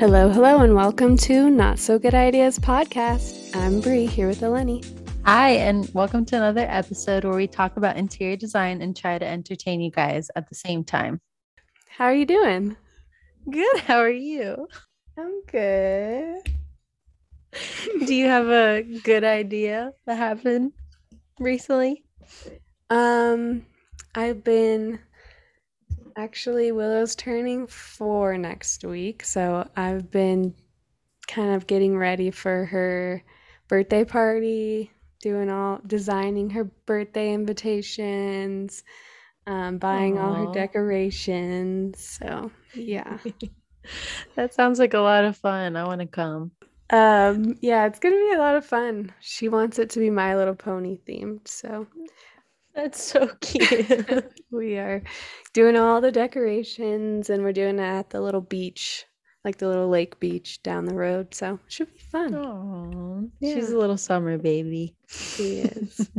Hello, hello, and welcome to Not So Good Ideas podcast. I'm Bree here with Eleni. Hi, and welcome to another episode where we talk about interior design and try to entertain you guys at the same time. How are you doing? Good. How are you? I'm good. Do you have a good idea that happened recently? Um, I've been actually Willow's turning four next week, so I've been kind of getting ready for her birthday party, doing all designing her birthday invitations, um, buying all her decorations. So yeah. that sounds like a lot of fun. I want to come. Um, yeah, it's gonna be a lot of fun. She wants it to be My Little Pony themed, so That's so cute. we are doing all the decorations and we're doing it at the little beach, like the little lake beach down the road. So it should be fun. Oh, she's a little summer baby. She is.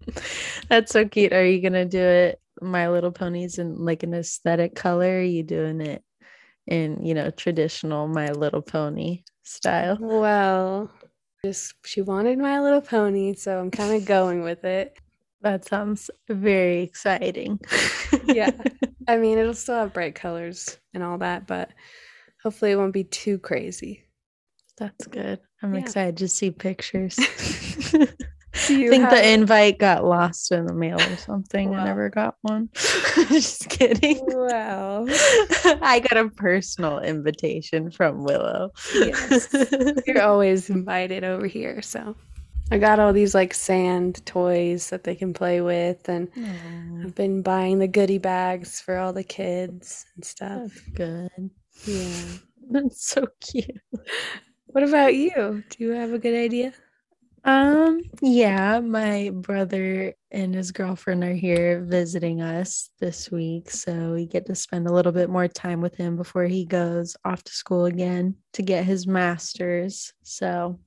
That's so cute. Are you gonna do it My Little Ponies in like an aesthetic color? Are you doing it in, you know, traditional My Little Pony style? Well, just she wanted My Little Pony, so I'm kind of going with it. That sounds very exciting. Yeah. I mean, it'll still have bright colors and all that, but hopefully it won't be too crazy. That's good. I'm Yeah. excited to see pictures. I think have- the invite got lost in the mail or something. Wow. I never got one. Just kidding. Wow. I got a personal invitation from Willow. Yes. You're always invited over here. So I got all these like sand toys that they can play with, and Aw, I've been buying the goodie bags for all the kids and stuff. that's good. Yeah. That's so cute. What about you? Do you have a good idea? Um, yeah, my brother and his girlfriend are here visiting us this week, so we get to spend a little bit more time with him before he goes off to school again to get his master's. So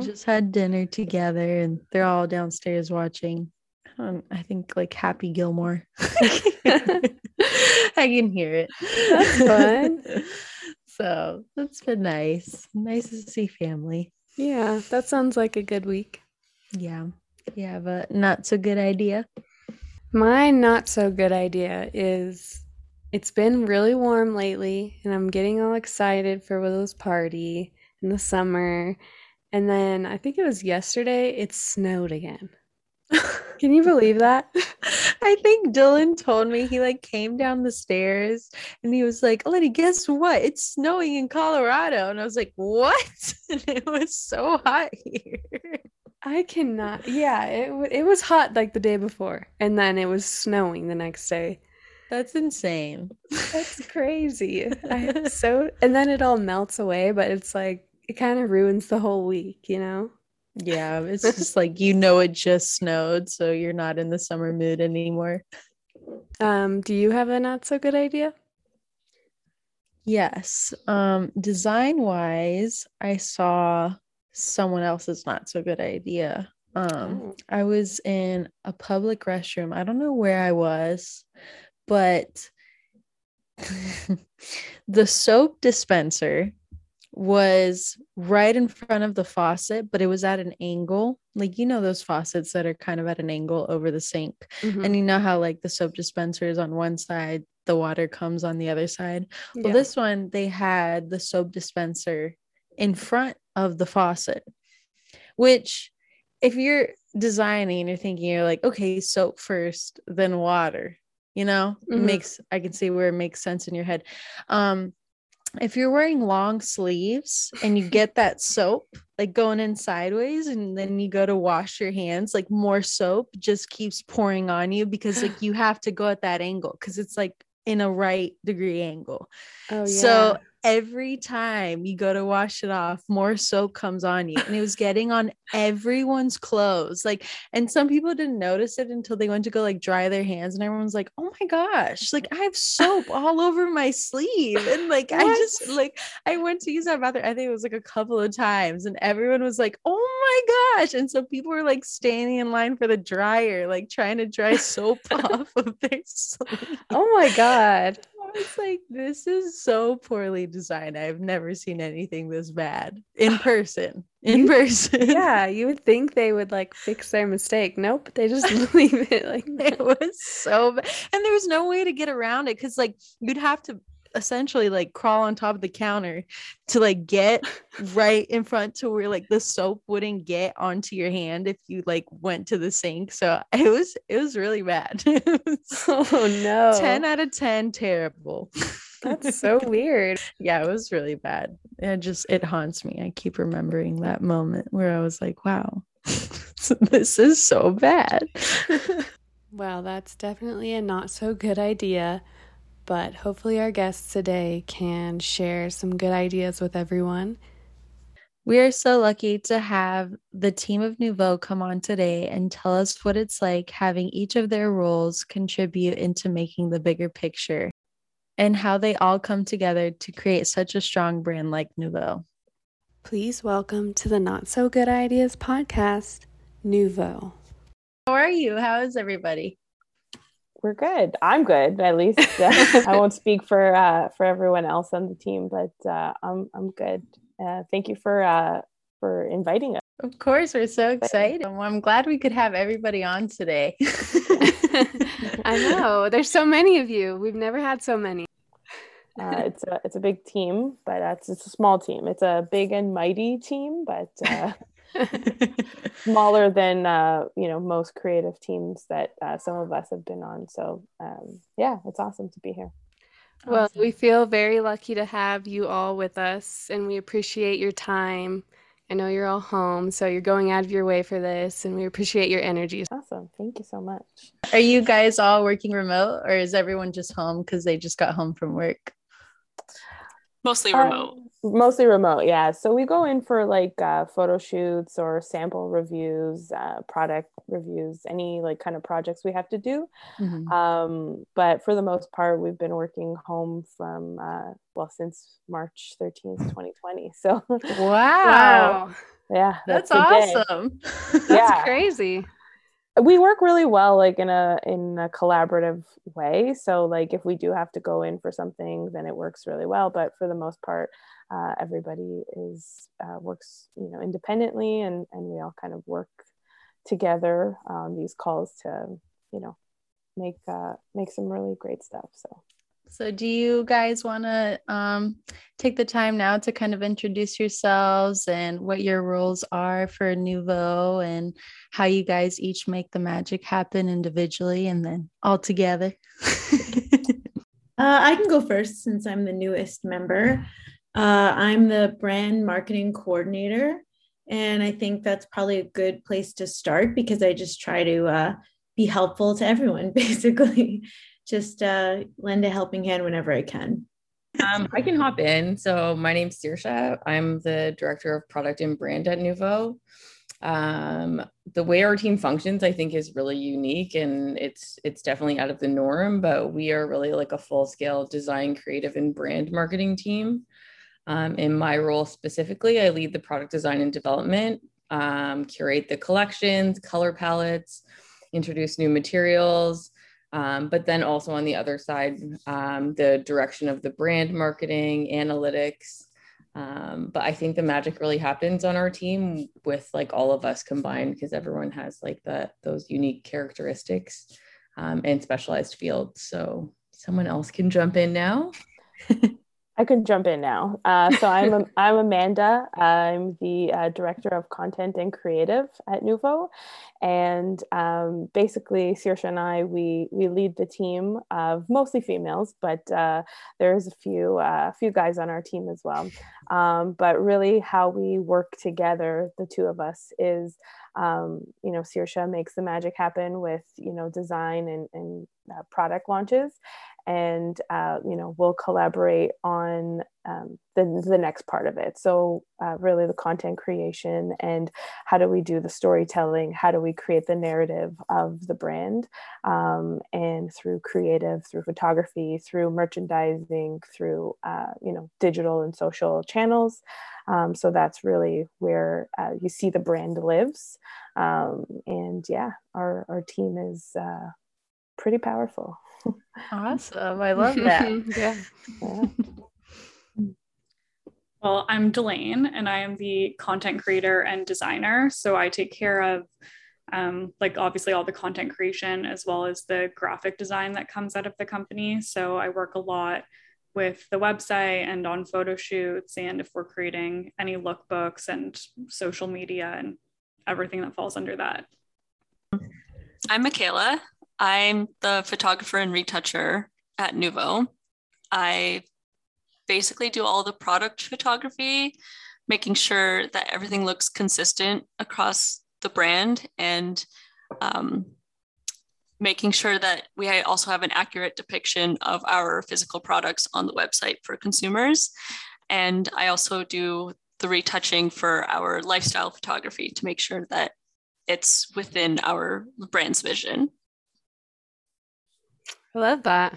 We just had dinner together and they're all downstairs watching. Um, I think like Happy Gilmore. I can hear it. That's fun. so that's been nice. Nice to see family. yeah. That sounds like a good week. Yeah. Yeah, but not so good idea. My not so good idea is it's been really warm lately, and I'm getting all excited for Willow's party in the summer. And then I think it was yesterday, it snowed again. Can you believe that? I think Dylan told me he like came down the stairs and he was like, Letty, guess what? It's snowing in Colorado. And I was like, What? And it was so hot here. I cannot. Yeah, it it was hot like the day before, and then it was snowing the next day. That's insane. That's crazy. I so and then it all melts away, but it's like it kind of ruins the whole week, you know? Yeah, it's just like you know it just snowed, so you're not in the summer mood anymore. Um, do you have a not so good idea? Yes. Um, design wise, I saw someone else's not so good idea. Um, Oh. I was in a public restroom. I don't know where I was, but the soap dispenser was right in front of the faucet, but it was at an angle. Like, you know, those faucets that are kind of at an angle over the sink. Mhm. And you know how, like, the soap dispenser is on one side, the water comes on the other side. Well, Yeah. this one, they had the soap dispenser in front of the faucet, which, if you're designing, you're thinking, you're like, okay, soap first, then water, you know, Mhm. makes, I can see where it makes sense in your head. Um, if you're wearing long sleeves and you get that soap like going in sideways and then you go to wash your hands like more soap just keeps pouring on you because like you have to go at that angle because it's like in a right degree angle Oh, so yeah. Every time you go to wash it off, more soap comes on you. And it was getting on everyone's clothes. Like, and some people didn't notice it until they went to go like dry their hands. And everyone's like, oh my gosh, like I have soap all over my sleeve. And like I just like I went to use that bathroom. I think it was like a couple of times, and everyone was like, oh my gosh. And so people were like standing in line for the dryer, like trying to dry soap off of their sleeve. Oh my God. Was like, this is so poorly designed. I've never seen anything this bad in person. In person. Yeah, you would think they would like fix their mistake. Nope, they just leave it like that. It was so bad. And there was no way to get around it because, like, you'd have to essentially like crawl on top of the counter to like get right in front to where like the soap wouldn't get onto your hand if you like went to the sink. So it was it was really bad. oh no. 10 out of 10 terrible. That's so weird. yeah, it was really bad. It just it haunts me. I keep remembering that moment where I was like, wow, this is so bad. well, that's definitely a not so good idea. But hopefully, our guests today can share some good ideas with everyone. We are so lucky to have the team of Nuevo come on today and tell us what it's like having each of their roles contribute into making the bigger picture and how they all come together to create such a strong brand like Nuevo. Please welcome to the Not So Good Ideas podcast, Nuevo. How are you? How is everybody? We're good. I'm good, at least. Uh, I won't speak for uh, for everyone else on the team, but uh, I'm I'm good. Uh, thank you for uh, for inviting us. Of course, we're so excited. I'm glad we could have everybody on today. I know there's so many of you. We've never had so many. Uh, it's a it's a big team, but it's it's a small team. It's a big and mighty team, but smaller than uh, you know most creative teams that uh, some of us have been on. So um, yeah, it's awesome to be here. Well, awesome. we feel very lucky to have you all with us, and we appreciate your time. I know you're all home, so you're going out of your way for this, and we appreciate your energy. Awesome. Thank you so much. Are you guys all working remote, or is everyone just home because they just got home from work? Mostly remote. Um, mostly remote yeah so we go in for like uh, photo shoots or sample reviews uh, product reviews any like kind of projects we have to do mm-hmm. um, but for the most part we've been working home from uh, well since march 13th 2020 so wow, wow. yeah that's, that's awesome that's yeah. crazy we work really well like in a in a collaborative way. So like if we do have to go in for something then it works really well. But for the most part uh, everybody is uh, works you know independently and and we all kind of work together on these calls to you know make uh, make some really great stuff so so, do you guys want to um, take the time now to kind of introduce yourselves and what your roles are for Nuevo and how you guys each make the magic happen individually and then all together? uh, I can go first since I'm the newest member. Uh, I'm the brand marketing coordinator. And I think that's probably a good place to start because I just try to uh, be helpful to everyone, basically just uh, lend a helping hand whenever I can. Um, I can hop in. So my name's Sirsha. I'm the director of product and brand at Nuevo. Um, the way our team functions, I think, is really unique and it's it's definitely out of the norm. But we are really like a full scale design, creative, and brand marketing team. Um, in my role specifically, I lead the product design and development, um, curate the collections, color palettes, introduce new materials, um, but then also on the other side, um, the direction of the brand marketing, analytics. Um, but I think the magic really happens on our team with like all of us combined because everyone has like that those unique characteristics um, and specialized fields. So someone else can jump in now. I can jump in now. Uh, so I'm I'm Amanda. I'm the uh, director of content and creative at Nuevo, and um, basically, Sirsha and I we we lead the team of mostly females, but uh, there's a few a uh, few guys on our team as well. Um, but really, how we work together, the two of us, is um, you know Sirsha makes the magic happen with you know design and, and uh, product launches and uh, you know we'll collaborate on um, the, the next part of it. So uh, really the content creation and how do we do the storytelling? How do we create the narrative of the brand um, and through creative through photography through merchandising through uh, you know digital and social channels. Um, so that's really where uh, you see the brand lives. Um, and yeah our, our team is uh, pretty powerful. Awesome. I love that. yeah. Yeah. Well, I'm Delane and I am the content creator and designer. So I take care of um, like obviously all the content creation as well as the graphic design that comes out of the company. So I work a lot with the website and on photo shoots and if we're creating any lookbooks and social media and everything that falls under that. I'm Michaela. I'm the photographer and retoucher at Nuevo. I basically do all the product photography, making sure that everything looks consistent across the brand and um, making sure that we also have an accurate depiction of our physical products on the website for consumers. And I also do the retouching for our lifestyle photography to make sure that it's within our brand's vision. I love that.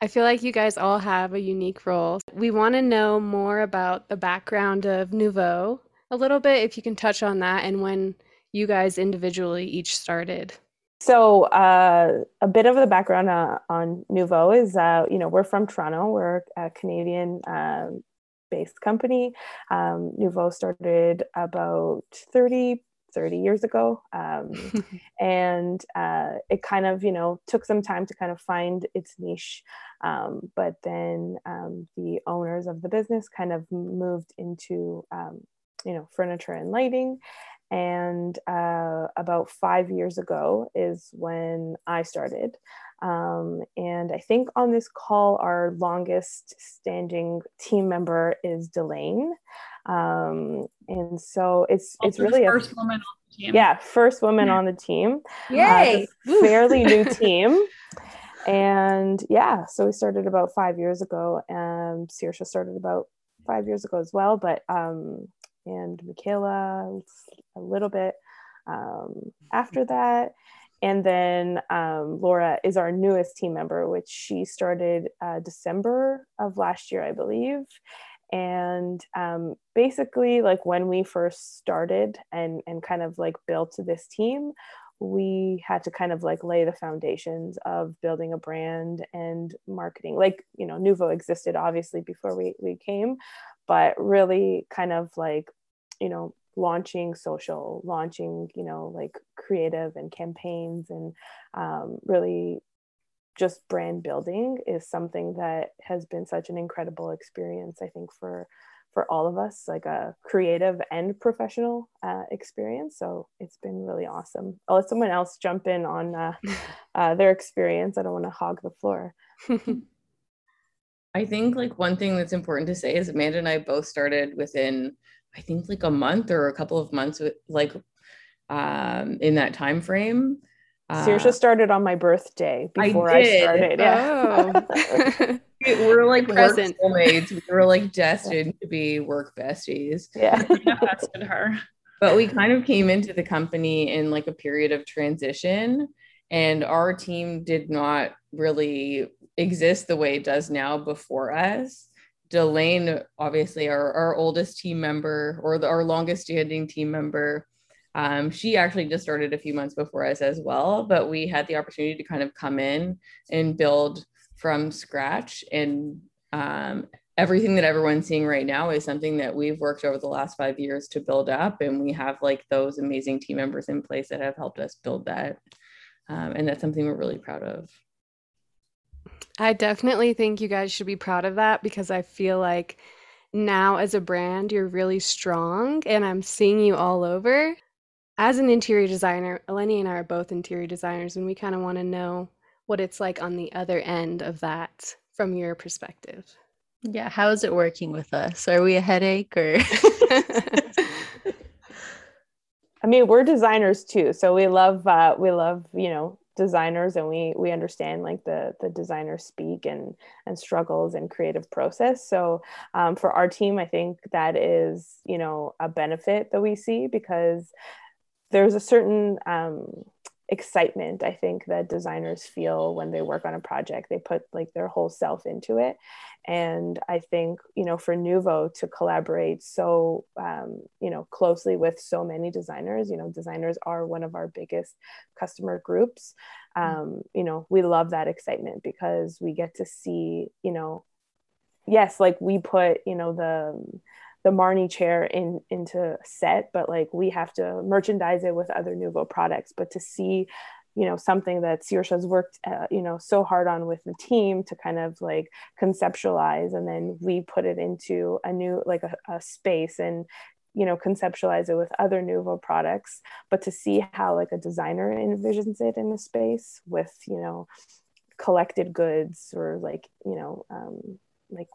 I feel like you guys all have a unique role. We want to know more about the background of Nuevo a little bit, if you can touch on that and when you guys individually each started. So, uh, a bit of the background uh, on Nuevo is, uh, you know, we're from Toronto. We're a Canadian um, based company. Um, Nuevo started about 30 30 years ago. Um, and uh, it kind of, you know, took some time to kind of find its niche. Um, but then um, the owners of the business kind of moved into, um, you know, furniture and lighting. And uh, about five years ago is when I started. Um, and I think on this call, our longest standing team member is Delane. Um, and so it's also it's really first a, woman on the team. Yeah, first woman on the team. Yay! Uh, fairly new team. And yeah, so we started about five years ago, and Saoirse started about five years ago as well. But um, and Michaela a little bit um, after that. And then um, Laura is our newest team member, which she started uh, December of last year, I believe. And um, basically like when we first started and and kind of like built this team we had to kind of like lay the foundations of building a brand and marketing. Like you know nuevo existed obviously before we, we came but really kind of like you know launching social launching you know like creative and campaigns and um, really just brand building is something that has been such an incredible experience i think for for all of us like a creative and professional uh, experience. So it's been really awesome. I'll let someone else jump in on uh, uh, their experience. I don't want to hog the floor. I think like one thing that's important to say is amanda and i both started within i think like a month or a couple of months with like um in that time frame uh, started on my birthday before I, I started. Yeah. Oh. we were like Present. work soulmates. We were like destined to be work besties. Yeah. Manifested her. But we kind of came into the company in like a period of transition. And our team did not really exist the way it does now before us. Delane, obviously, our, our oldest team member or the, our longest standing team member, um, she actually just started a few months before us as well, but we had the opportunity to kind of come in and build from scratch. And um, everything that everyone's seeing right now is something that we've worked over the last five years to build up. And we have like those amazing team members in place that have helped us build that. Um, and that's something we're really proud of. I definitely think you guys should be proud of that because I feel like now as a brand, you're really strong and I'm seeing you all over as an interior designer, Eleni and I are both interior designers, and we kind of want to know what it's like on the other end of that from your perspective. Yeah, how is it working with us? Are we a headache or? I mean, we're designers too, so we love uh, we love you know designers, and we we understand like the the designer speak and and struggles and creative process. So um, for our team, I think that is you know a benefit that we see because there's a certain um, excitement i think that designers feel when they work on a project. They put like their whole self into it. And i think you know for nuevo to collaborate so um, you know closely with so many designers you know designers are one of our biggest customer groups. Mm-hmm. um, you know we love that excitement because we get to see you know yes like we put you know the the Marnie chair in into set, but like we have to merchandise it with other Nuevo products. But to see, you know, something that has worked, uh, you know, so hard on with the team to kind of like conceptualize, and then we put it into a new like a, a space and you know conceptualize it with other Nuevo products. But to see how like a designer envisions it in the space with you know collected goods or like you know um, like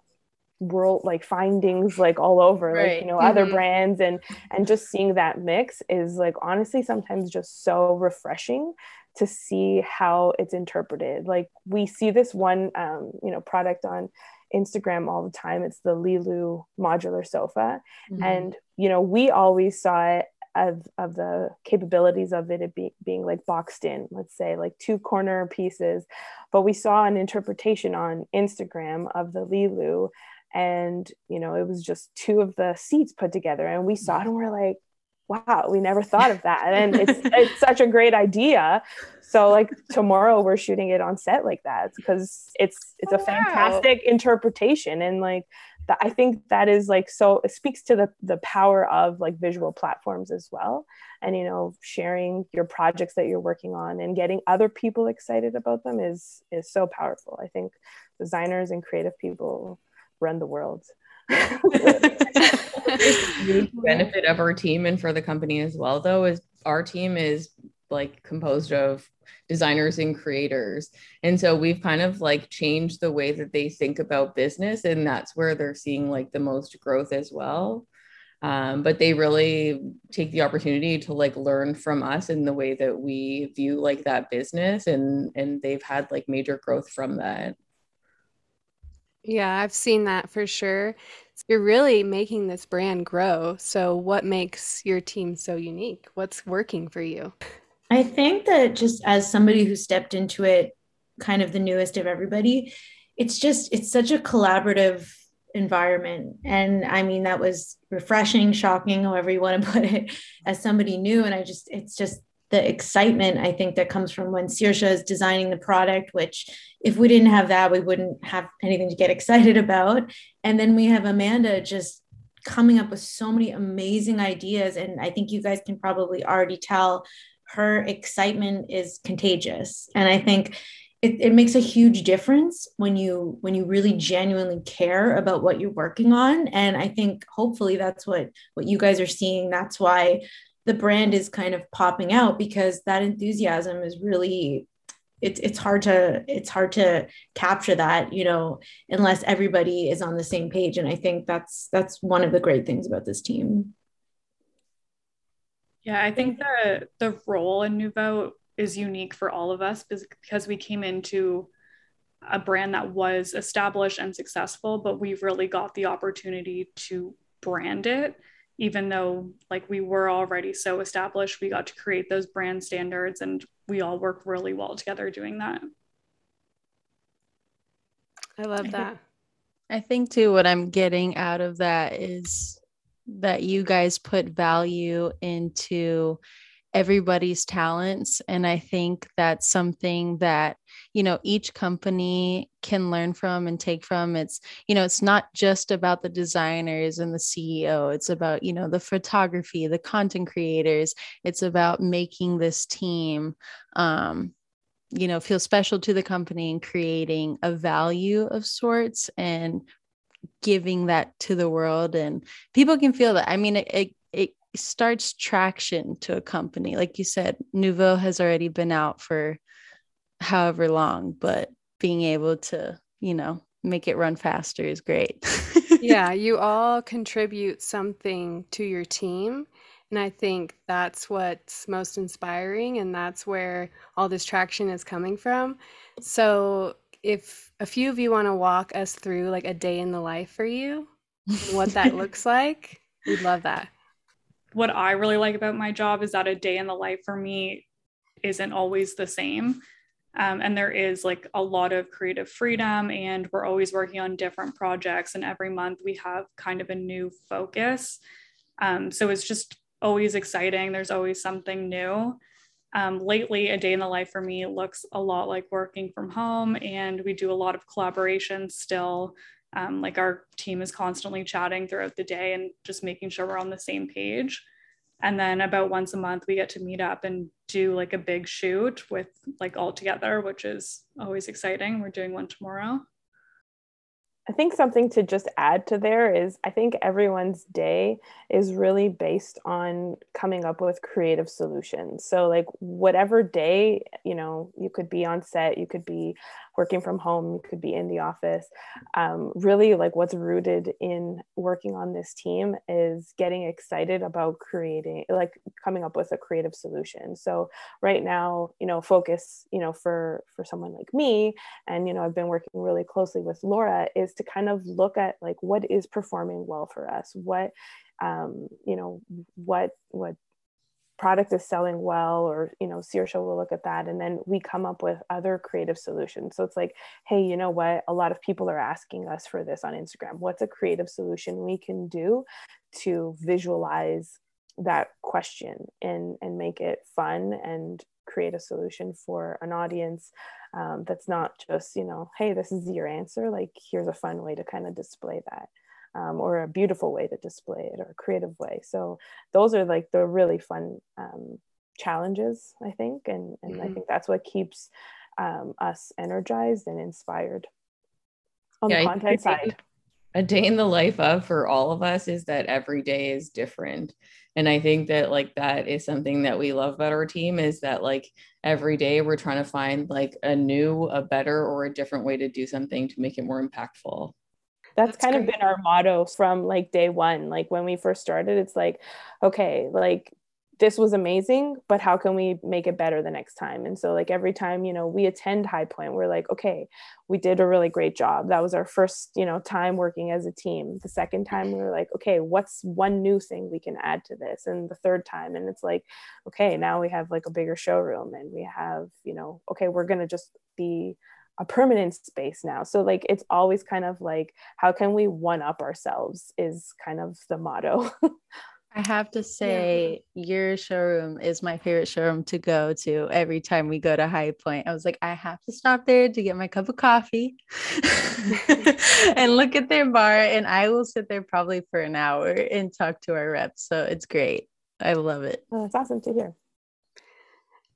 world like findings like all over right. like you know mm-hmm. other brands and and just seeing that mix is like honestly sometimes just so refreshing to see how it's interpreted like we see this one um, you know product on instagram all the time it's the lilu modular sofa mm-hmm. and you know we always saw it of, of the capabilities of it, it be, being like boxed in, let's say like two corner pieces. But we saw an interpretation on Instagram of the Lilu and you know it was just two of the seats put together and we saw it and we're like wow we never thought of that. And it's it's such a great idea. So like tomorrow we're shooting it on set like that because it's it's a oh, fantastic wow. interpretation and like the, i think that is like so it speaks to the the power of like visual platforms as well. And you know sharing your projects that you're working on and getting other people excited about them is is so powerful. I think designers and creative people run the world. benefit of our team and for the company as well though is our team is like composed of designers and creators. And so we've kind of like changed the way that they think about business and that's where they're seeing like the most growth as well. Um, but they really take the opportunity to like learn from us in the way that we view like that business and and they've had like major growth from that yeah, I've seen that for sure. You're really making this brand grow. So, what makes your team so unique? What's working for you? I think that just as somebody who stepped into it kind of the newest of everybody, it's just, it's such a collaborative environment. And I mean, that was refreshing, shocking, however you want to put it, as somebody new. And I just, it's just the excitement I think that comes from when Saoirse is designing the product, which if we didn't have that, we wouldn't have anything to get excited about. And then we have Amanda just coming up with so many amazing ideas. And I think you guys can probably already tell her excitement is contagious. And I think it, it makes a huge difference when you when you really genuinely care about what you're working on. And I think hopefully that's what what you guys are seeing. That's why the brand is kind of popping out because that enthusiasm is really it's it's hard to it's hard to capture that you know unless everybody is on the same page. And i think that's that's one of the great things about this team. Yeah i think the the role in nuevo is unique for all of us because we came into a brand that was established and successful but we've really got the opportunity to brand it even though like we were already so established we got to create those brand standards and we all work really well together doing that. I love that. I think too what i'm getting out of that is that you guys put value into everybody's talents and i think that's something that you know each company can learn from and take from. It's you know it's not just about the designers and the ceo it's about you know the photography the content creators. It's about making this team um you know feel special to the company and creating a value of sorts and giving that to the world. And people can feel that. I mean it, it starts traction to a company. Like you said, Nuevo has already been out for however long, but being able to, you know, make it run faster is great. yeah, you all contribute something to your team. And I think that's what's most inspiring. And that's where all this traction is coming from. So, if a few of you want to walk us through like a day in the life for you, what that looks like, we'd love that what I really like about my job is that a day in the life for me isn't always the same. Um, and there is like a lot of creative freedom, and we're always working on different projects. And every month we have kind of a new focus. Um, so it's just always exciting. There's always something new. Um, lately, a day in the life for me looks a lot like working from home, and we do a lot of collaboration still. Um, like our team is constantly chatting throughout the day and just making sure we're on the same page. And then about once a month, we get to meet up and do like a big shoot with like all together, which is always exciting. We're doing one tomorrow. I think something to just add to there is I think everyone's day is really based on coming up with creative solutions. So, like, whatever day, you know, you could be on set, you could be working from home, you could be in the office. Um, really, like what's rooted in working on this team is getting excited about creating, like coming up with a creative solution. So right now, you know, focus, you know, for for someone like me, and you know, I've been working really closely with Laura, is to kind of look at like what is performing well for us, what um, you know, what what product is selling well or you know Saoirse will look at that and then we come up with other creative solutions. So it's like hey you know what? A lot of people are asking us for this on Instagram. What's a creative solution we can do to visualize that question and and make it fun and create a solution for an audience um, that's not just you know hey this is your answer. Like here's a fun way to kind of display that um, or a beautiful way to display it or a creative way. So those are like the really fun um, challenges, I think. And, and mm-hmm. I think that's what keeps um, us energized and inspired on yeah, the content side. A day in the life of for all of us is that every day is different. And I think that like that is something that we love about our team is that like every day we're trying to find like a new, a better, or a different way to do something to make it more impactful that's, that's kind great. of been our motto from like day one. Like when we first started it's like okay like this was amazing but how can we make it better the next time? And so like every time you know we attend high point we're like okay we did a really great job. That was our first you know time working as a team. The second time we were like okay what's one new thing we can add to this? And the third time and it's like okay now we have like a bigger showroom and we have you know okay we're going to just be a permanent space now. So like it's always kind of like how can we one up ourselves is kind of the motto. I have to say yeah. your showroom is my favorite showroom to go to every time we go to High Point. I was like I have to stop there to get my cup of coffee and look at their bar and I will sit there probably for an hour and talk to our reps. So it's great. I love it. Oh, it's awesome to hear.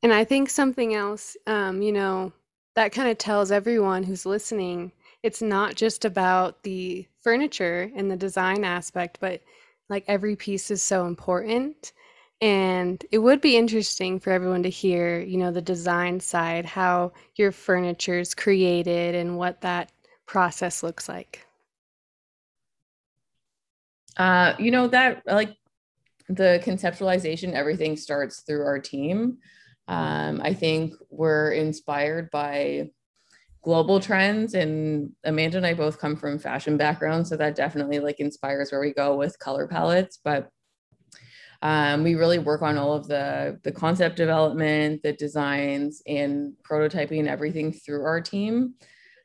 And I think something else, um, you know, that kind of tells everyone who's listening it's not just about the furniture and the design aspect, but like every piece is so important. And it would be interesting for everyone to hear, you know, the design side, how your furniture is created and what that process looks like. Uh, you know, that like the conceptualization, everything starts through our team. Um, I think we're inspired by global trends and Amanda and I both come from fashion backgrounds. So that definitely like inspires where we go with color palettes. But um, we really work on all of the the concept development, the designs and prototyping everything through our team.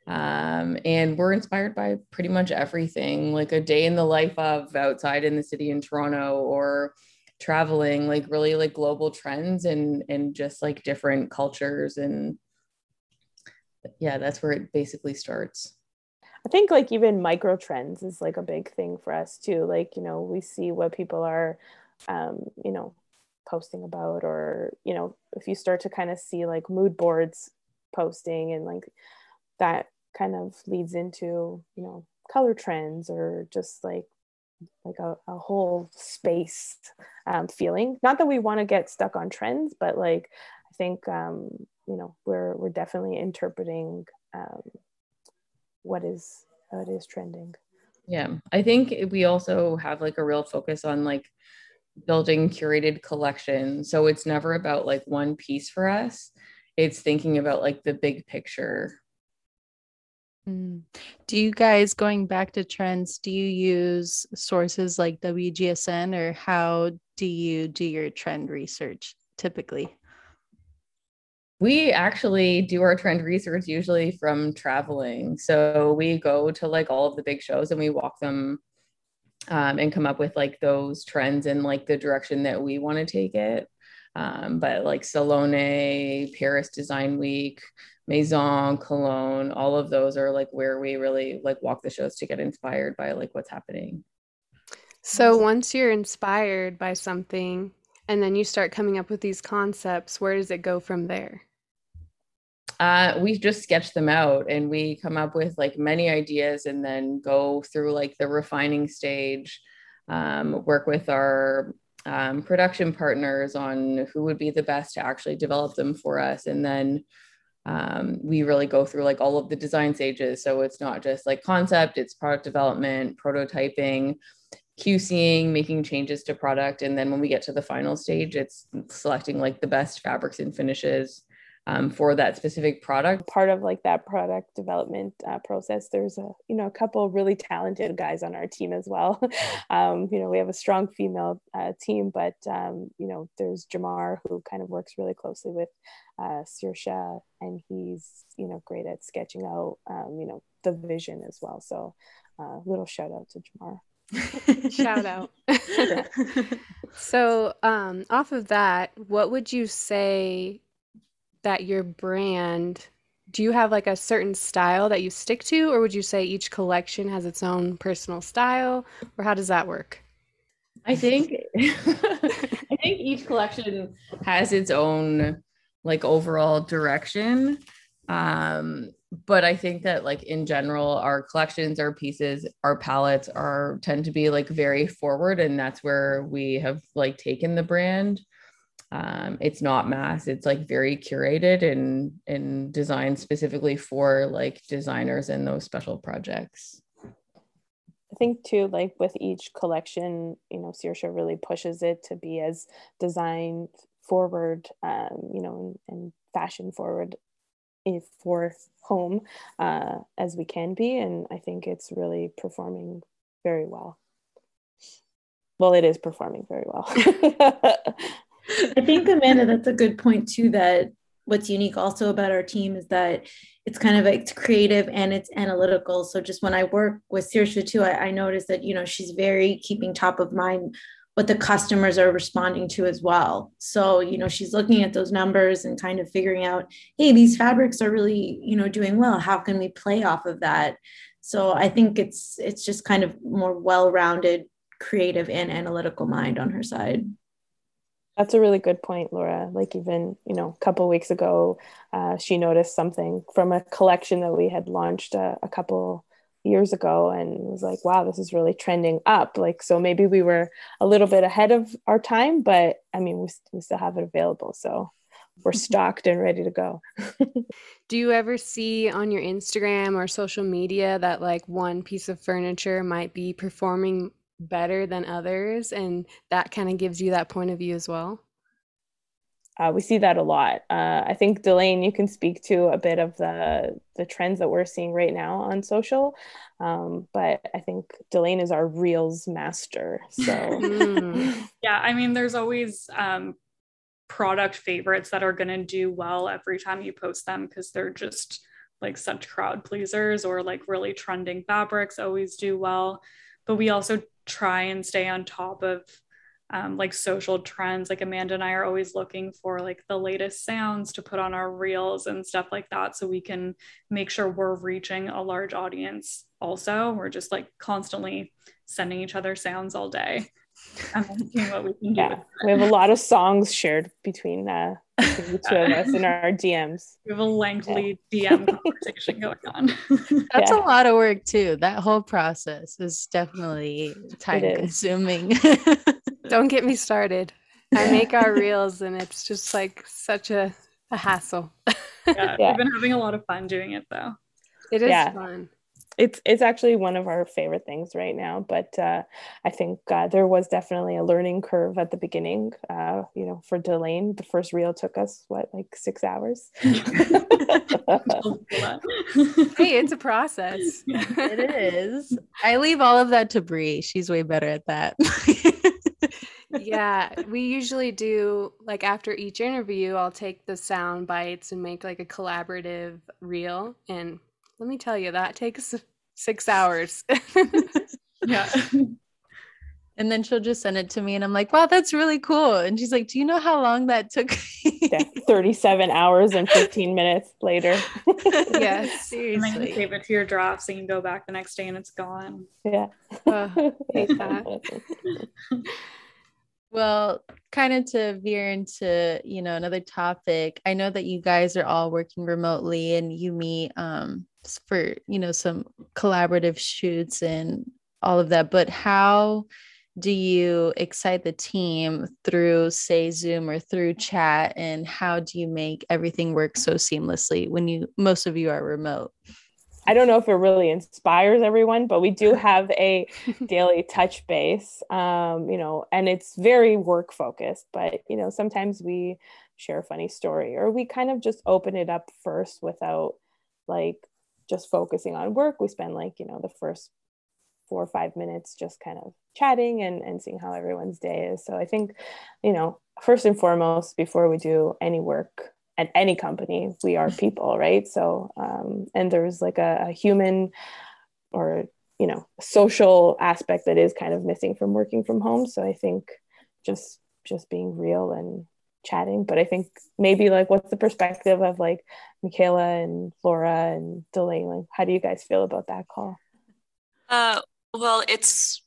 Um, and we're inspired by pretty much everything, like a day in the life of outside in the city in Toronto or traveling like really like global trends and and just like different cultures and yeah that's where it basically starts. I think like even micro trends is like a big thing for us too. Like you know we see what people are um you know posting about or you know if you start to kind of see like mood boards posting and like that kind of leads into you know color trends or just like like a, a whole space um, feeling. Not that we want to get stuck on trends, but like I think um, you know we're we're definitely interpreting um, what is what is trending. Yeah, I think we also have like a real focus on like building curated collections. So it's never about like one piece for us. It's thinking about like the big picture Mm. Do you guys, going back to trends, do you use sources like WGSN or how do you do your trend research typically? We actually do our trend research usually from traveling. So we go to like all of the big shows and we walk them um, and come up with like those trends and like the direction that we want to take it. Um, but like Salone, Paris Design Week, Maison, Cologne, all of those are like where we really like walk the shows to get inspired by like what's happening. So once you're inspired by something and then you start coming up with these concepts, where does it go from there? Uh, we just sketch them out and we come up with like many ideas and then go through like the refining stage, um, work with our um, production partners on who would be the best to actually develop them for us. And then um, we really go through like all of the design stages. So it's not just like concept, it's product development, prototyping, QCing, making changes to product. And then when we get to the final stage, it's selecting like the best fabrics and finishes um, for that specific product. Part of like that product development uh, process, there's a you know a couple really talented guys on our team as well. um, you know we have a strong female uh, team, but um, you know there's Jamar who kind of works really closely with uh, Saoirse, and he's you know great at sketching out um, you know the vision as well. So uh, little shout out to Jamar. Shout out. so, um, off of that, what would you say that your brand do you have like a certain style that you stick to or would you say each collection has its own personal style or how does that work? I think i think each collection has its own like overall direction um but i think that like in general our collections our pieces our palettes are tend to be like very forward and that's where we have like taken the brand um, it's not mass it's like very curated and and designed specifically for like designers and those special projects. I think too like with each collection you know Saoirse really pushes it to be as design forward um, you know and, and fashion forward if for home uh, as we can be and i think it's really performing very well. Well it is performing very well I think Amanda, that's a good point too. That what's unique also about our team is that it's kind of it's creative and it's analytical. So just when I work with Saoirse too, I, I notice that you know she's very keeping top of mind what the customers are responding to as well. So, you know, she's looking at those numbers and kind of figuring out, hey, these fabrics are really, you know, doing well. How can we play off of that? So I think it's it's just kind of more well-rounded, creative and analytical mind on her side. That's a really good point, Laura. Like even you know, a couple weeks ago, uh, she noticed something from a collection that we had launched a, a couple years ago, and was like, "Wow, this is really trending up." Like, so maybe we were a little bit ahead of our time, but I mean, we, we still have it available, so we're stocked and ready to go. Do you ever see on your Instagram or social media that like one piece of furniture might be performing better than others and that kind of gives you that point of view as well? Uh, we see that a lot. Uh, i think delane you can speak to a bit of the the trends that we're seeing right now on social um, but i think delane is our reels master so. Mm. yeah i mean there's always um, product favorites that are going to do well every time you post them because they're just like such crowd pleasers or like really trending fabrics always do well. But we also try and stay on top of um, like social trends. Like Amanda and I are always looking for like the latest sounds to put on our reels and stuff like that so we can make sure we're reaching a large audience also. We're just like constantly sending each other sounds all day. And what we can do. Yeah, we have a lot of songs shared between uh, the two of us in our DMs. We have a lengthy yeah. DM conversation going on. That's yeah. a lot of work too. That whole process is definitely time consuming. Don't get me started. I make our reels and it's just like such a, a hassle. yeah, yeah, we've been having a lot of fun doing it though. It is yeah. fun it's it's actually one of our favorite things right now but uh, i think uh, there was definitely a learning curve at the beginning uh, you know for delane the first reel took us what like six hours? Hey it's a process. It is. I leave all of that to Bree. She's way better at that. Yeah, we usually do like after each interview, I'll take the sound bites and make like a collaborative reel. And let me tell you, that takes six hours. Yeah. And then she'll just send it to me, and I'm like, wow, that's really cool. And she's like, do you know how long that took? Yeah, 37 hours and 15 minutes later. yes. Seriously. And then you save it to your draft so you can go back the next day and it's gone. yeah. Uh, hate that. Well, kind of to veer into, you know, another topic. I know that you guys are all working remotely and you meet um for, you know, some collaborative shoots and all of that, but how do you excite the team through say Zoom or through chat and how do you make everything work so seamlessly when you most of you are remote? I don't know if it really inspires everyone, but we do have a daily touch base, um, you know, and it's very work focused. But, you know, sometimes we share a funny story or we kind of just open it up first without like just focusing on work. We spend like, you know, the first four or five minutes just kind of chatting and, and seeing how everyone's day is. So I think, you know, first and foremost, before we do any work at any company, we are people, right? So, um, and there's like a, a human or, you know, social aspect that is kind of missing from working from home. So I think just, just being real and chatting, but I think maybe like, what's the perspective of like Michaela and Laura and Delaney? Like, how do you guys feel about that call? Uh, well, it's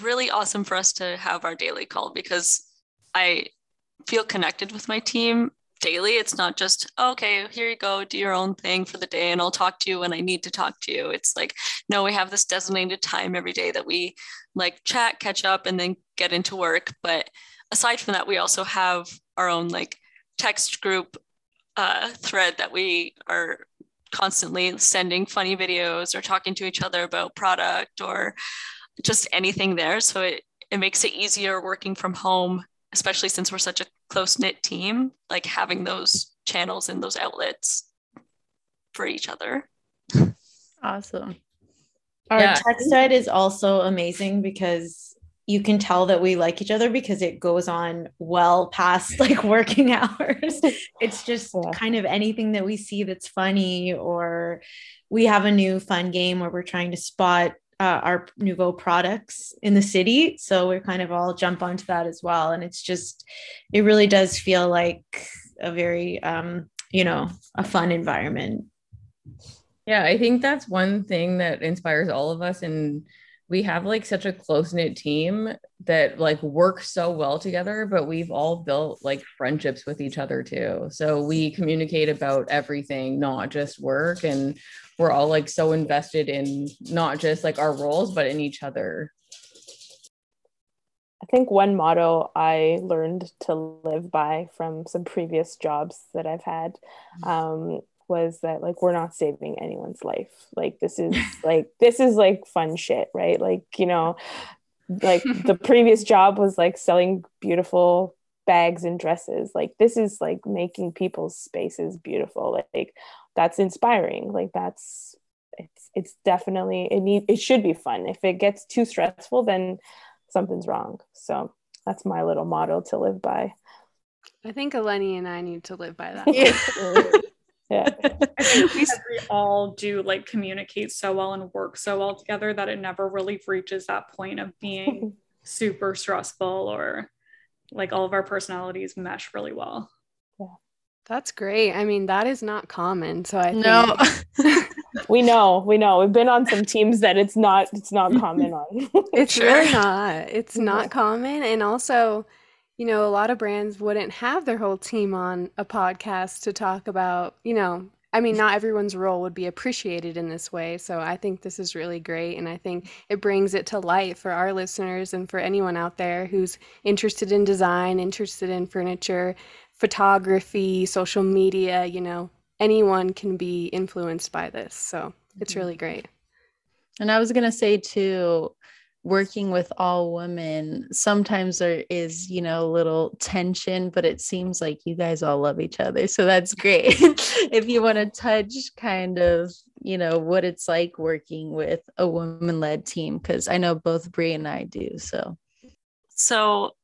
really awesome for us to have our daily call because I feel connected with my team daily. It's not just, okay, here you go, do your own thing for the day, and I'll talk to you when I need to talk to you. It's like, no, we have this designated time every day that we like chat, catch up, and then get into work. But aside from that, we also have our own like text group uh, thread that we are constantly sending funny videos or talking to each other about product or just anything there. So it, it makes it easier working from home, especially since we're such a close knit team, like having those channels and those outlets for each other. Awesome. Our Yeah. text thread is also amazing because you can tell that we like each other because it goes on well past like working hours. It's just Yeah. kind of anything that we see that's funny, or we have a new fun game where we're trying to spot uh, our nuevo products in the city. So we're kind of all jump onto that as well. And it's just, it really does feel like a very, um, you know, a fun environment. Yeah, I think that's one thing that inspires all of us. And we have like such a close knit team that like works so well together, but we've all built like friendships with each other too. So we communicate about everything, not just work. And we're all like so invested in not just like our roles, but in each other. I think one motto I learned to live by from some previous jobs that I've had um, was that like we're not saving anyone's life. Like this is like this is like fun shit, right? Like you know, like the previous job was like selling beautiful bags and dresses. Like this is like making people's spaces beautiful. Like that's inspiring. Like that's it's it's definitely it need it should be fun. If it gets too stressful, then something's wrong. So that's my little motto to live by. I think Eleni and I need to live by that. Yeah. I think we all do like communicate so well and work so well together that it never really reaches that point of being super stressful or like all of our personalities mesh really well. That's great. I mean, that is not common. So I think No. we know, we know. We've been on some teams that it's not it's not common on. it's Sure. really not. It's not common. And also, you know, a lot of brands wouldn't have their whole team on a podcast to talk about, you know, I mean, not everyone's role would be appreciated in this way. So I think this is really great. And I think it brings it to light for our listeners and for anyone out there who's interested in design, interested in furniture, photography, social media, you know, anyone can be influenced by this. So it's mm-hmm. really great. And I was going to say too, working with all women, sometimes there is, you know, a little tension, but it seems like you guys all love each other. So that's great. if you want to touch kind of, you know, what it's like working with a woman led team, because I know both Bree and I do. So, So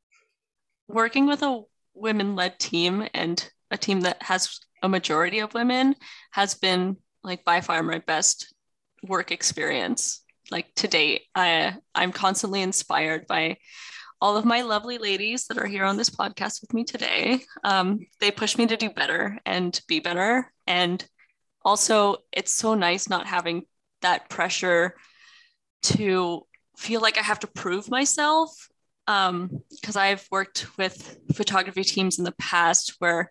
working with a women led team and a team that has a majority of women has been like by far my best work experience. Like to date i i'm constantly inspired by all of my lovely ladies that are here on this podcast with me today. Um, they push me to do better and be better. And also it's so nice not having that pressure to feel like i have to prove myself because um, I've worked with photography teams in the past where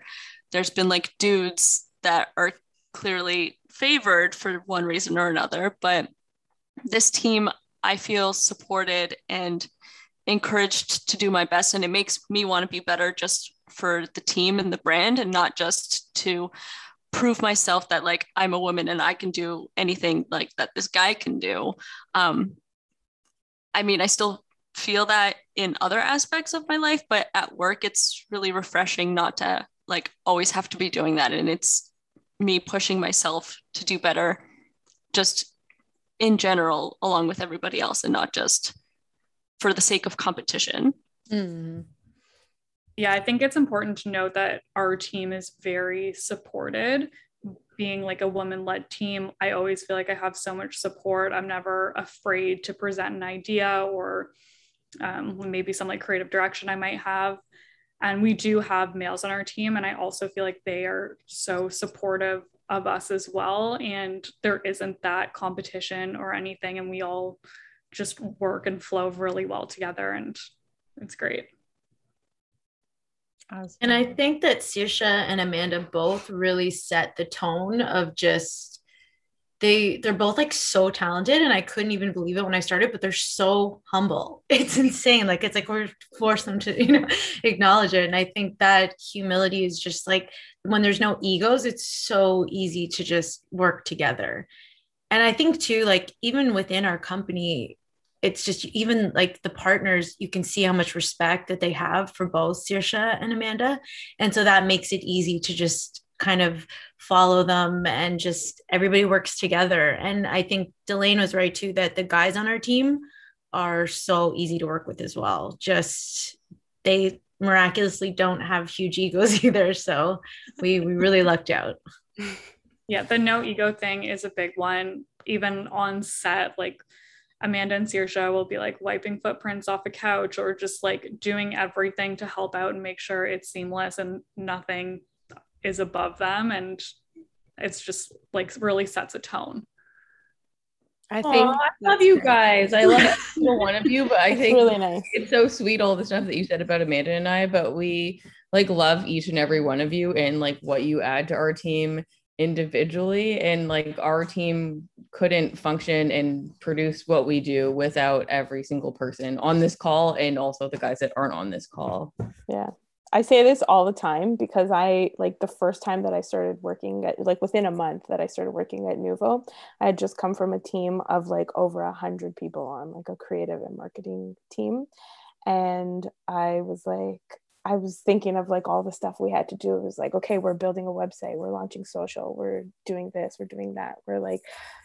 there's been like dudes that are clearly favored for one reason or another. But this team, I feel supported and encouraged to do my best. And it makes me want to be better just for the team and the brand and not just to prove myself that like I'm a woman and I can do anything like that this guy can do. Um, I mean, I still feel that in other aspects of my life, but at work, it's really refreshing not to like always have to be doing that. And it's me pushing myself to do better just in general, along with everybody else, and not just for the sake of competition. Mm. Yeah, I think it's important to note that our team is very supported. Being like a woman led team, I always feel like I have so much support. I'm never afraid to present an idea or um, maybe some like creative direction I might have. And we do have males on our team. And I also feel like they are so supportive of us as well. And there isn't that competition or anything. And we all just work and flow really well together. And it's great. And I think that Saoirse and Amanda both really set the tone of just they they're both like so talented and i couldn't even believe it when i started but they're so humble. It's insane. Like it's like we're forced them to you know acknowledge it and i think that humility is just like when there's no egos it's so easy to just work together. And i think too like even within our company it's just even like the partners you can see how much respect that they have for both Saoirse and Amanda and so that makes it easy to just kind of follow them and just everybody works together. And I think Delane was right too that the guys on our team are so easy to work with as well. Just they miraculously don't have huge egos either. So we we really lucked out. Yeah, the no ego thing is a big one. Even on set, like Amanda and Saoirse will be like wiping footprints off a couch or just like doing everything to help out and make sure it's seamless and nothing is above them and it's just like really sets a tone I think Aww, I love you guys. I love single one of you, but I think really nice. it's so sweet all the stuff that you said about Amanda and I. But we like love each and every one of you and like what you add to our team individually. And like our team couldn't function and produce what we do without every single person on this call and also the guys that aren't on this call. Yeah. I say this all the time because I like the first time that I started working at like within a month that I started working at Nuevo, I had just come from a team of like over a hundred people on like a creative and marketing team. And I was like, I was thinking of like all the stuff we had to do. It was like, okay, we're building a website, we're launching social, we're doing this, we're doing that, we're like,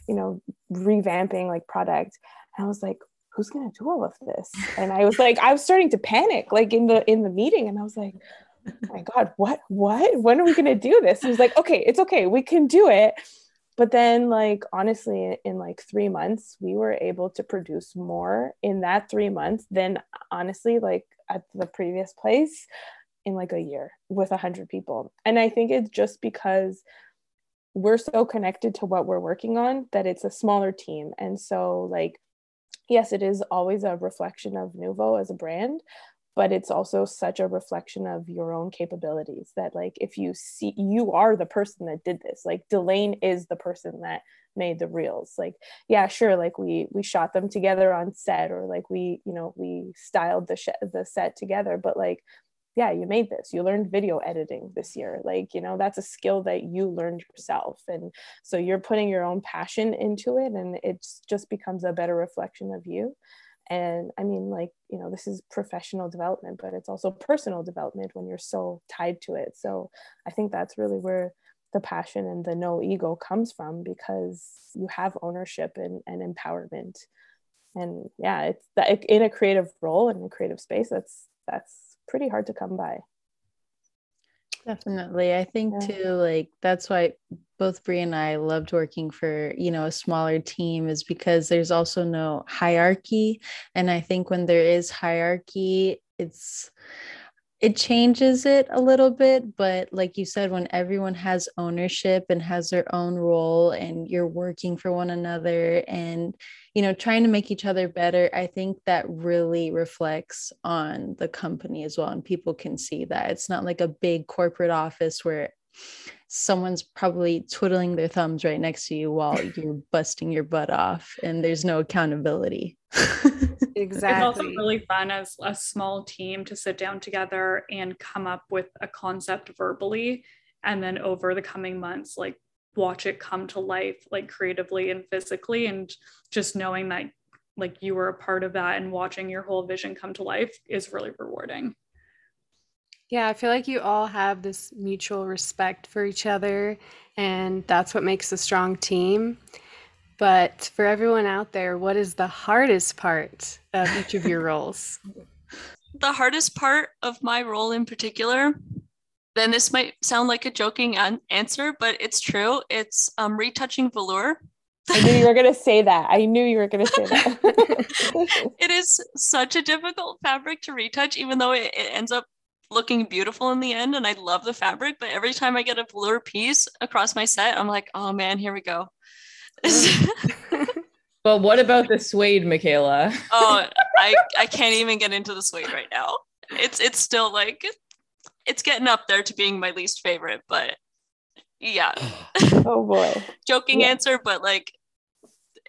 you know, revamping like product. And I was like, who's going to do all of this? And i was like i was starting to panic like in the in the meeting and i was like oh my god what what? When are we going to do this? He was like okay it's okay we can do it. But then like honestly in like three months we were able to produce more in that three months than honestly like at the previous place in like a year with a hundred people. And i think it's just because we're so connected to what we're working on that it's a smaller team. And so like yes, it is always a reflection of Nuevo as a brand, but it's also such a reflection of your own capabilities that like if you see you are the person that did this like delane is the person that made the reels. Like yeah sure like we we shot them together on set or like we you know we styled the sh- the set together but like yeah you made this you learned video editing this year like you know that's a skill that you learned yourself and so you're putting your own passion into it and it just becomes a better reflection of you and i mean like you know this is professional development but it's also personal development when you're so tied to it so i think that's really where the passion and the no ego comes from because you have ownership and, and empowerment and yeah it's that in a creative role and a creative space that's that's pretty hard to come by. Definitely. I think Yeah. too, like that's why both Bree and I loved working for, you know, a smaller team is because there's also no hierarchy. And I think when there is hierarchy, it's it changes it a little bit. But like you said, when everyone has ownership and has their own role and you're working for one another and you know trying to make each other better i think that really reflects on the company as well and people can see that it's not like a big corporate office where someone's probably twiddling their thumbs right next to you while you're busting your butt off and there's no accountability It's also really fun as a small team to sit down together and come up with a concept verbally and then over the coming months like watch it come to life like creatively and physically and just knowing that like you were a part of that and watching your whole vision come to life is really rewarding. Yeah, I feel like you all have this mutual respect for each other, and that's what makes a strong team. But for everyone out there, what is the hardest part of each of your roles? The hardest part of my role in particular, then this might sound like a joking an- answer, but it's true. It's um, retouching velour. I knew you were gonna say that. I knew you were gonna say that. it is such a difficult fabric to retouch, even though it, it ends up looking beautiful in the end. And I love the fabric, but every time I get a velour piece across my set, I'm like, oh man, here we go. But what about the suede, Michaela? oh, I, I can't even get into the suede right now. It's it's still like it's getting up there to being my least favorite, but yeah. oh boy. Joking Yeah. answer, but like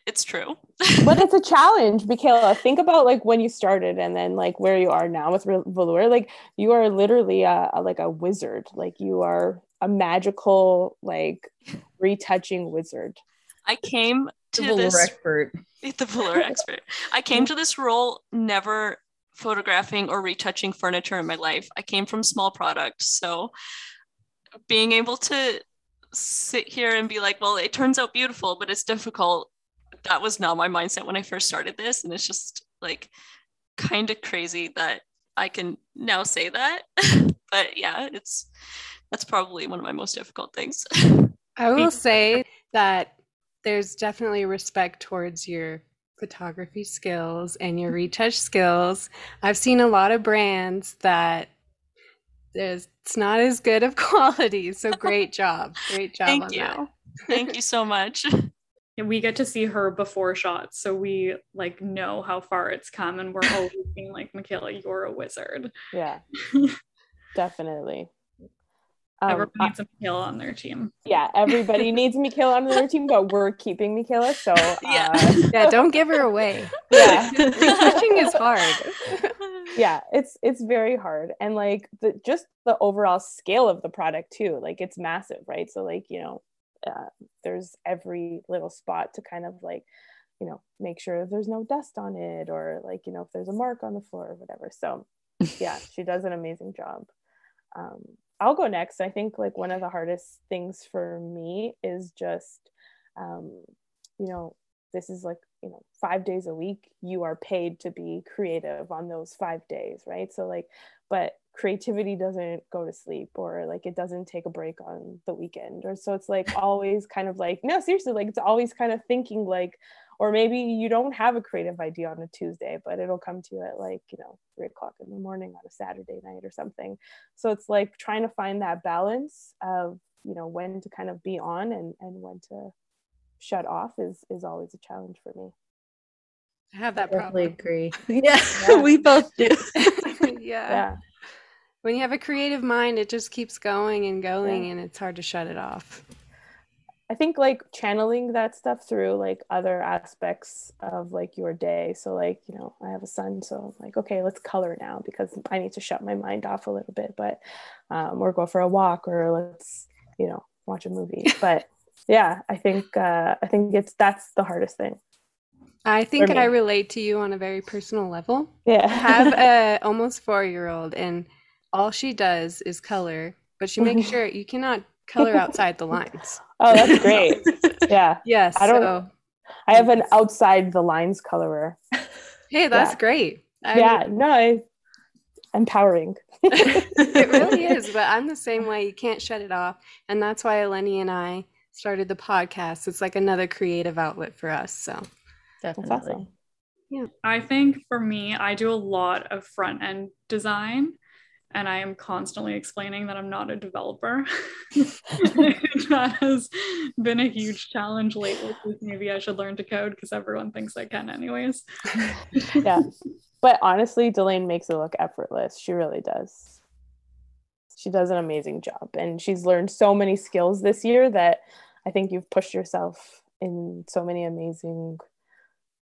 it's true. but it's a challenge, Michaela. Think about like when you started and then like where you are now with Re- velour. Like you are literally a, a like a wizard. Like you are a magical like retouching wizard. I came to velour this expert. the velour expert. I came to this role never photographing or retouching furniture in my life. I came from small products, so being able to sit here and be like, well, it turns out beautiful, but it's difficult. That was not my mindset when I first started this, and it's just like kind of crazy that I can now say that. but yeah, it's that's probably one of my most difficult things. I will say that there's definitely respect towards your photography skills and your retouch skills. I've seen a lot of brands that there's it's not as good of quality. So great job. Great job Thank on you. that. Thank you so much. And we get to see her before shots, so we like know how far it's come, and we're always being like, Michaela, you're a wizard. Yeah. Definitely. Um, Everyone I- needs a Michaela on their team. yeah, everybody needs Michaela on their team, but we're keeping Michaela. So Yeah. uh, Yeah, don't give her away. yeah. Retouching is hard. yeah it's it's very hard and like the just the overall scale of the product too like it's massive right so like you know uh, there's every little spot to kind of like you know make sure there's no dust on it or like you know if there's a mark on the floor or whatever so yeah she does an amazing job um, i'll go next. I think like one of the hardest things for me is just um, you know this is like you know five days a week you are paid to be creative on those five days right? So like but creativity doesn't go to sleep or like it doesn't take a break on the weekend. Or so it's like always kind of like no seriously like it's always kind of thinking like or maybe you don't have a creative idea on a tuesday but it'll come to you at like you know three o'clock in the morning on a saturday night or something so it's like trying to find that balance of you know when to kind of be on and and when to shut off is is always a challenge for me I have that Definitely problem. agree. Yeah, Yeah. we both do. yeah. yeah When you have a creative mind, it just keeps going and going, and it's hard to shut it off. I think like channeling that stuff through like other aspects of like your day. So like, you know, I have a son, so I'm like, okay, let's color now because I need to shut my mind off a little bit, but um, or go for a walk or let's, you know, watch a movie. But yeah, I think uh, I think it's that's the hardest thing. I think. I relate to you on a very personal level. Yeah. I have a almost four year old, and all she does is color, but she makes sure you cannot color outside the lines. oh, that's great. Yeah. Yes. I don't- so, I have an outside the lines colorer. hey, that's Yeah. great. I yeah, no, I empowering. it really is, but I'm the same way. You can't shut it off. And that's why Eleni and I started the podcast. It's like another creative outlet for us. So Definitely. That's awesome. Yeah. I think for me, I do a lot of front end design and I am constantly explaining that I'm not a developer. that has been a huge challenge lately. Maybe I should learn to code because everyone thinks I can, anyways. yeah. But honestly, Delane makes it look effortless. She really does. She does an amazing job. And she's learned so many skills this year that I think you've pushed yourself in so many amazing,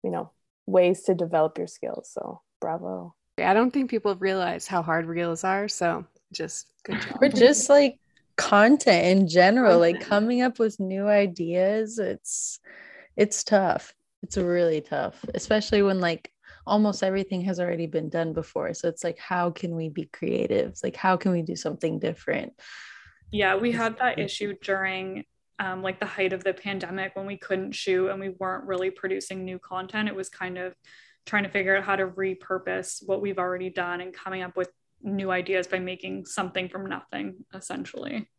you know, ways to develop your skills. So bravo. I don't think people realize how hard reels are. So just good job. Or just like content in general, like coming up with new ideas. It's it's tough. It's really tough, especially when like almost everything has already been done before. So it's like, how can we be creative? Like, how can we do something different? Yeah, we had that issue during um, like the height of the pandemic when we couldn't shoot and we weren't really producing new content. It was kind of trying to figure out how to repurpose what we've already done and coming up with new ideas by making something from nothing, essentially.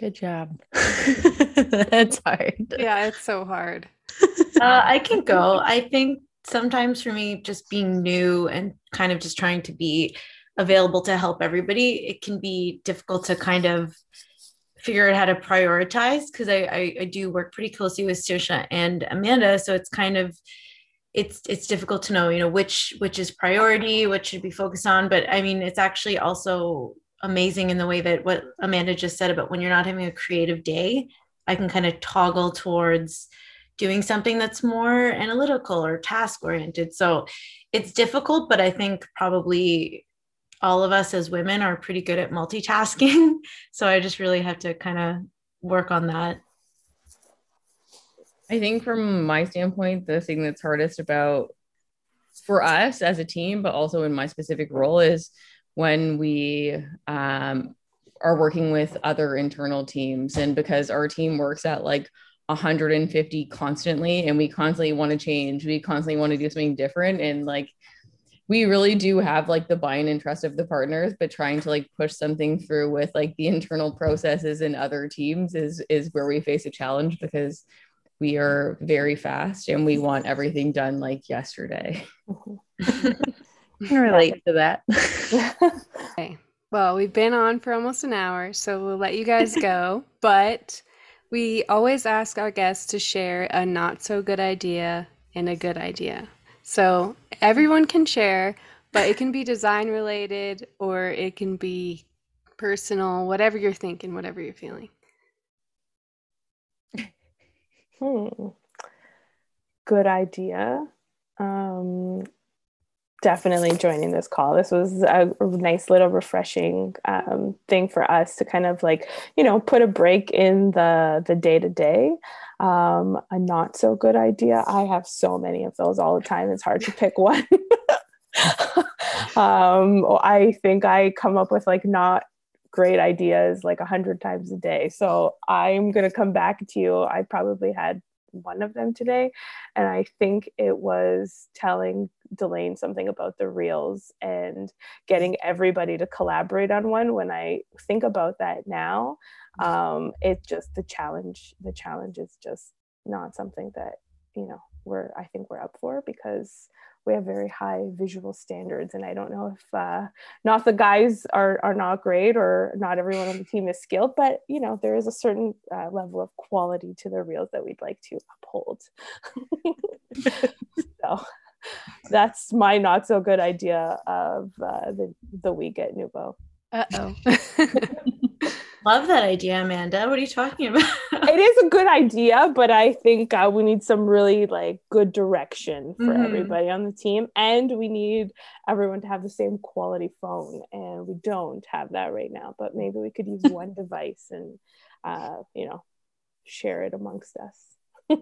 Good job. That's hard. Yeah, it's so hard. Uh, I can go. I think sometimes for me, just being new and kind of just trying to be available to help everybody, it can be difficult to kind of figure out how to prioritize because I, I, I do work pretty closely with Saoirse and Amanda, so it's kind of it's it's difficult to know you know which which is priority, what should be focused on. But I mean, it's actually also amazing in the way that what Amanda just said about when you're not having a creative day, I can kind of toggle towards doing something that's more analytical or task oriented. So it's difficult, but I think probably all of us as women are pretty good at multitasking. so I just really have to kind of work on that. I think from my standpoint, the thing that's hardest about for us as a team, but also in my specific role is when we um, are working with other internal teams. And because our team works at like 150 constantly and we constantly want to change, we constantly want to do something different. And like, we really do have like the buy-in and trust of the partners but trying to like push something through with like the internal processes in other teams is is where we face a challenge because we are very fast and we want everything done like yesterday I can relate to that. Okay. Well, we've been on for almost an hour, so we'll let you guys go. but we always ask our guests to share a not so good idea and a good idea. So everyone can share, but it can be design related or it can be personal, whatever you're thinking, whatever you're feeling. Hmm. Good idea. Um, definitely joining this call. This was a nice little refreshing um, thing for us to kind of like, you know, put a break in the the day to day. Um, a not so good idea. I have so many of those all the time. It's hard to pick one. um, I think I come up with like not great ideas like a hundred times a day. So I'm gonna come back to you. I probably had one of them today, and I think it was telling Delane something about the reels and getting everybody to collaborate on one. When I think about that now, um, just the challenge. The challenge is just not something that you know we're I think we're up for because we have very high visual standards and i don't know if uh, not the guys are, are not great or not everyone on the team is skilled but you know there is a certain uh, level of quality to the reels that we'd like to uphold. So that's my not so good idea of uh, the, the week at Nuevo. Uh-oh. Love that idea, Amanda. What are you talking about? it is a good idea, but I think uh, we need some really like good direction for Mhm. everybody on the team, and we need everyone to have the same quality phone, and we don't have that right now. But maybe we could use one device and uh, you know share it amongst us.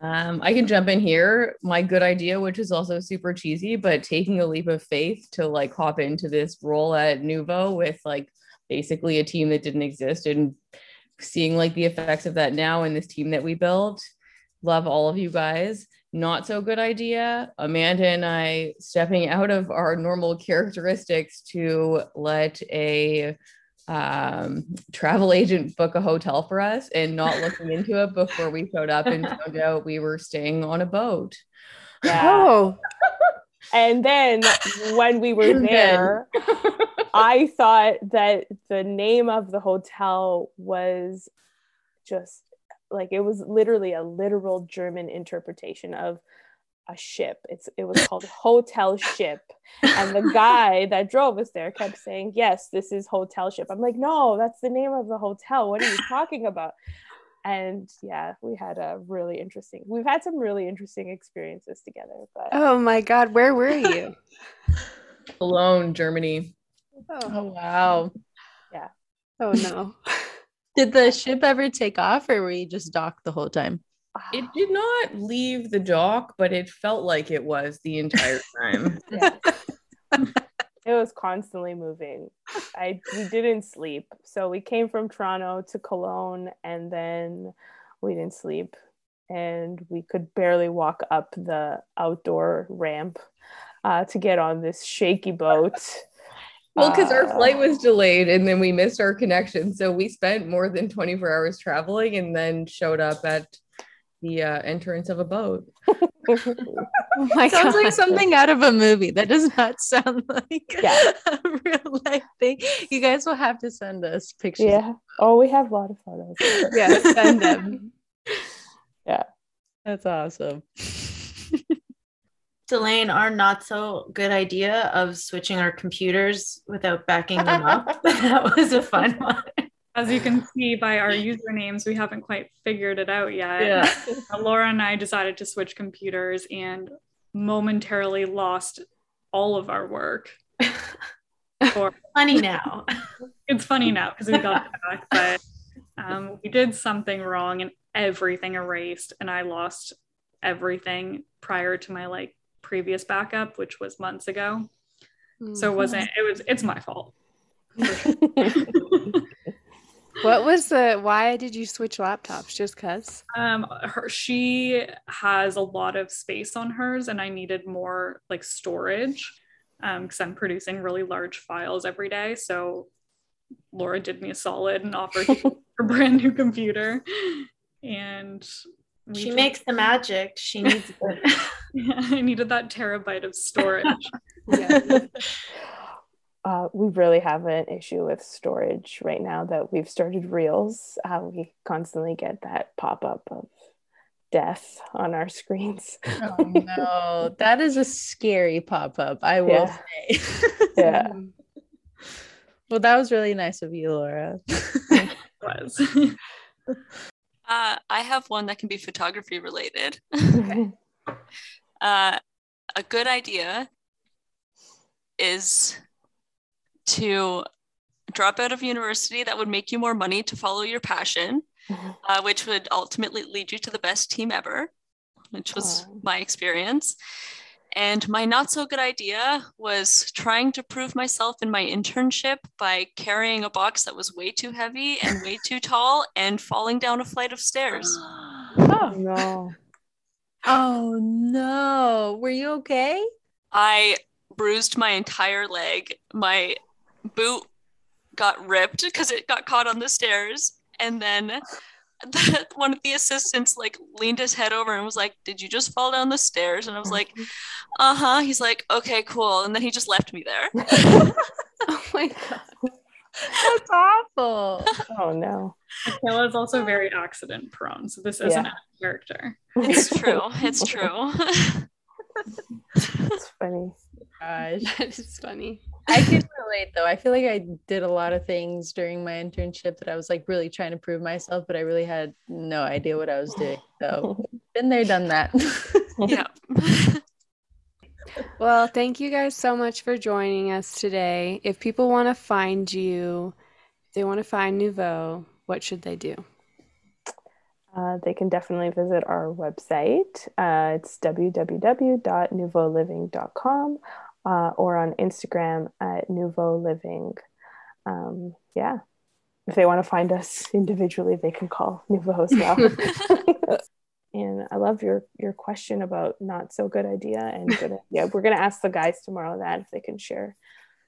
Um, I can jump in here. My good idea, which is also super cheesy, but taking a leap of faith to like hop into this role at Nuevo with like basically a team that didn't exist and seeing like the effects of that now in this team that we built. Love all of you guys. not so good idea. Amanda and I stepping out of our normal characteristics to let a um, travel agent book a hotel for us and not looking into it before we showed up and found out we were staying on a boat. Yeah. Oh, And then when we were there, I thought that the name of the hotel was just like it was literally a literal German interpretation of a ship. It's it was called Hotel Ship. And the guy that drove us there kept saying, Yes, this is Hotel Ship. I'm like, No, that's the name of the hotel. What are you talking about? And yeah, we had a really interesting, we've had some really interesting experiences together. But oh my God, where were you? Cologne, Germany. Oh, Oh wow. Yeah. Oh no. Did the ship ever take off or were you just docked the whole time? It did not leave the dock, but it felt like it was the entire time. Yeah. it was constantly moving. I we didn't sleep. So we came from Toronto to Cologne and then we didn't sleep and we could barely walk up the outdoor ramp uh, to get on this shaky boat. Well, because our Uh, flight was delayed and then we missed our connection. So we spent more than 24 hours traveling and then showed up at the uh, entrance of a boat. Oh my Sounds God. like something out of a movie. That does not sound like Yeah. a real life thing. You guys will have to send us pictures. yeah. Oh, we have a lot of photos. yeah, send them. Yeah. That's awesome. Delane, our not so good idea of switching our computers without backing them up. that was a fun one. As you can see by our usernames, we haven't quite figured it out yet. Yeah. Laura and I decided to switch computers and momentarily lost all of our work. For, Funny now. it's funny now because we got back, but um, we did something wrong and everything erased, and I lost everything prior to my like previous backup, which was months ago. So it wasn't. It was. It's my fault. What was the why did you switch laptops? Just cuz? Um, her she has a lot of space on hers, and I needed more like storage, um, because I'm producing really large files every day. So Laura did me a solid and offered her brand new computer, and She just- makes the magic. She needs it. Yeah, I needed that terabyte of storage. Yeah. Uh, we really have an issue with storage right now that we've started reels. Uh, we constantly get that pop up of death on our screens. Oh no, that is a scary pop up. I will Yeah. say. Yeah. well, that was really nice of you, Laura. was. Uh, I have one that can be photography related. Uh, a good idea is to drop out of university. That would make you more money to follow your passion, uh, which would ultimately lead you to the best team ever, which was Aw. my experience. And my not so good idea was trying to prove myself in my internship by carrying a box that was way too heavy and way too tall and falling down a flight of stairs. oh no. Oh no, were you okay? I bruised my entire leg. My boot got ripped because it got caught on the stairs. And then the, one of the assistants like leaned his head over and was like, "Did you just fall down the stairs?" And I was like, "Uh huh." He's like, "Okay, cool." And then he just left me there. oh my god. That's awful. Oh no. Michaela is also very accident prone, so this isn't Yeah. a character. It's true. It's true. It's funny. Gosh. That is funny. I can relate though. I feel like I did a lot of things during my internship that I was like really trying to prove myself, but I really had no idea what I was doing. So been there, done that. yeah. Well, thank you guys so much for joining us today. If people want to find you, if they want to find Nuevo, what should they do? Uh, they can definitely visit our website. Uh, it's www.nuevoliving.com uh, or on Instagram at Nuevo Living. Um, yeah. If they want to find us individually, they can call Nouveau as well. and I love your your question about not so good idea and good yeah we're going to ask the guys tomorrow that if they can share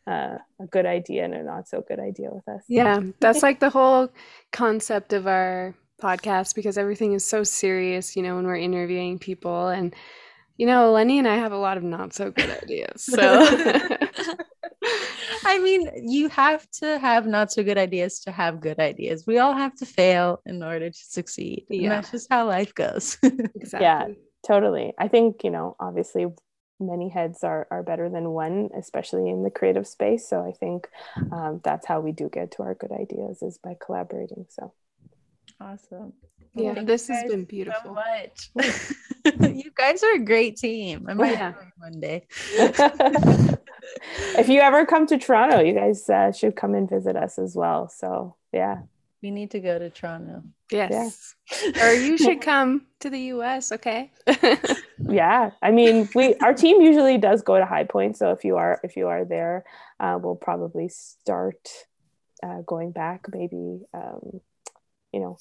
uh, a good idea and a not so good idea with us Yeah, that's like the whole concept of our podcast because everything is so serious, you know, when we're interviewing people. And, you know, Lenny and I have a lot of not so good ideas. So, I mean, you have to have not so good ideas to have good ideas. We all have to fail in order to succeed. And Yeah. that's just how life goes. exactly. yeah totally i think you know obviously many heads are are better than one especially in the creative space so i think um, that's how we do get to our good ideas is by collaborating so awesome. Yeah, Thank this has guys been so beautiful. much. you guys are a great team. I might Yeah. one day. if you ever come to toronto you guys uh, should come and visit us as well so yeah We need to go to Toronto. Yes. or you should come to the US, okay? yeah i mean we our team usually does go to high point so if you are if you are there uh, we'll probably start uh, going back maybe um, you know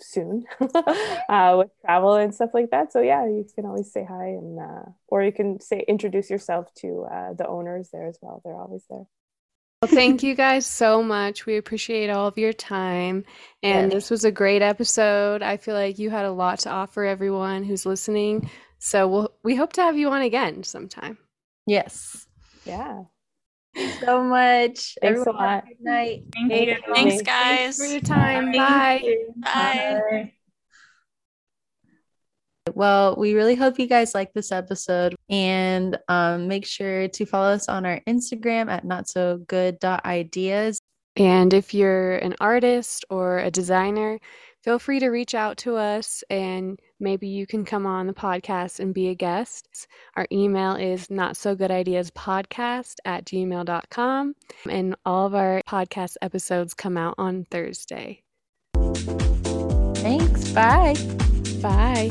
soon uh, with travel and stuff like that so yeah you can always say hi and uh, or you can say introduce yourself to uh, the owners there as well they're always there Well, thank you guys so much. We appreciate all of your time. And Yes. this was a great episode. I feel like you had a lot to offer everyone who's listening. So we'll, we hope to have you on again sometime. Yes. yeah Thanks so much. Thanks a Everyone, have lot. Good night. Thank Thank you. you. Thanks, Thanks guys. for your time. Bye. Bye. Well, we really hope you guys like this episode and um, make sure to follow us on our Instagram at not so good.ideas. And if you're an artist or a designer, feel free to reach out to us and maybe you can come on the podcast and be a guest. Our email is not so good ideas podcast at gmail.com. And all of our podcast episodes come out on Thursday. Thanks. Bye. Bye.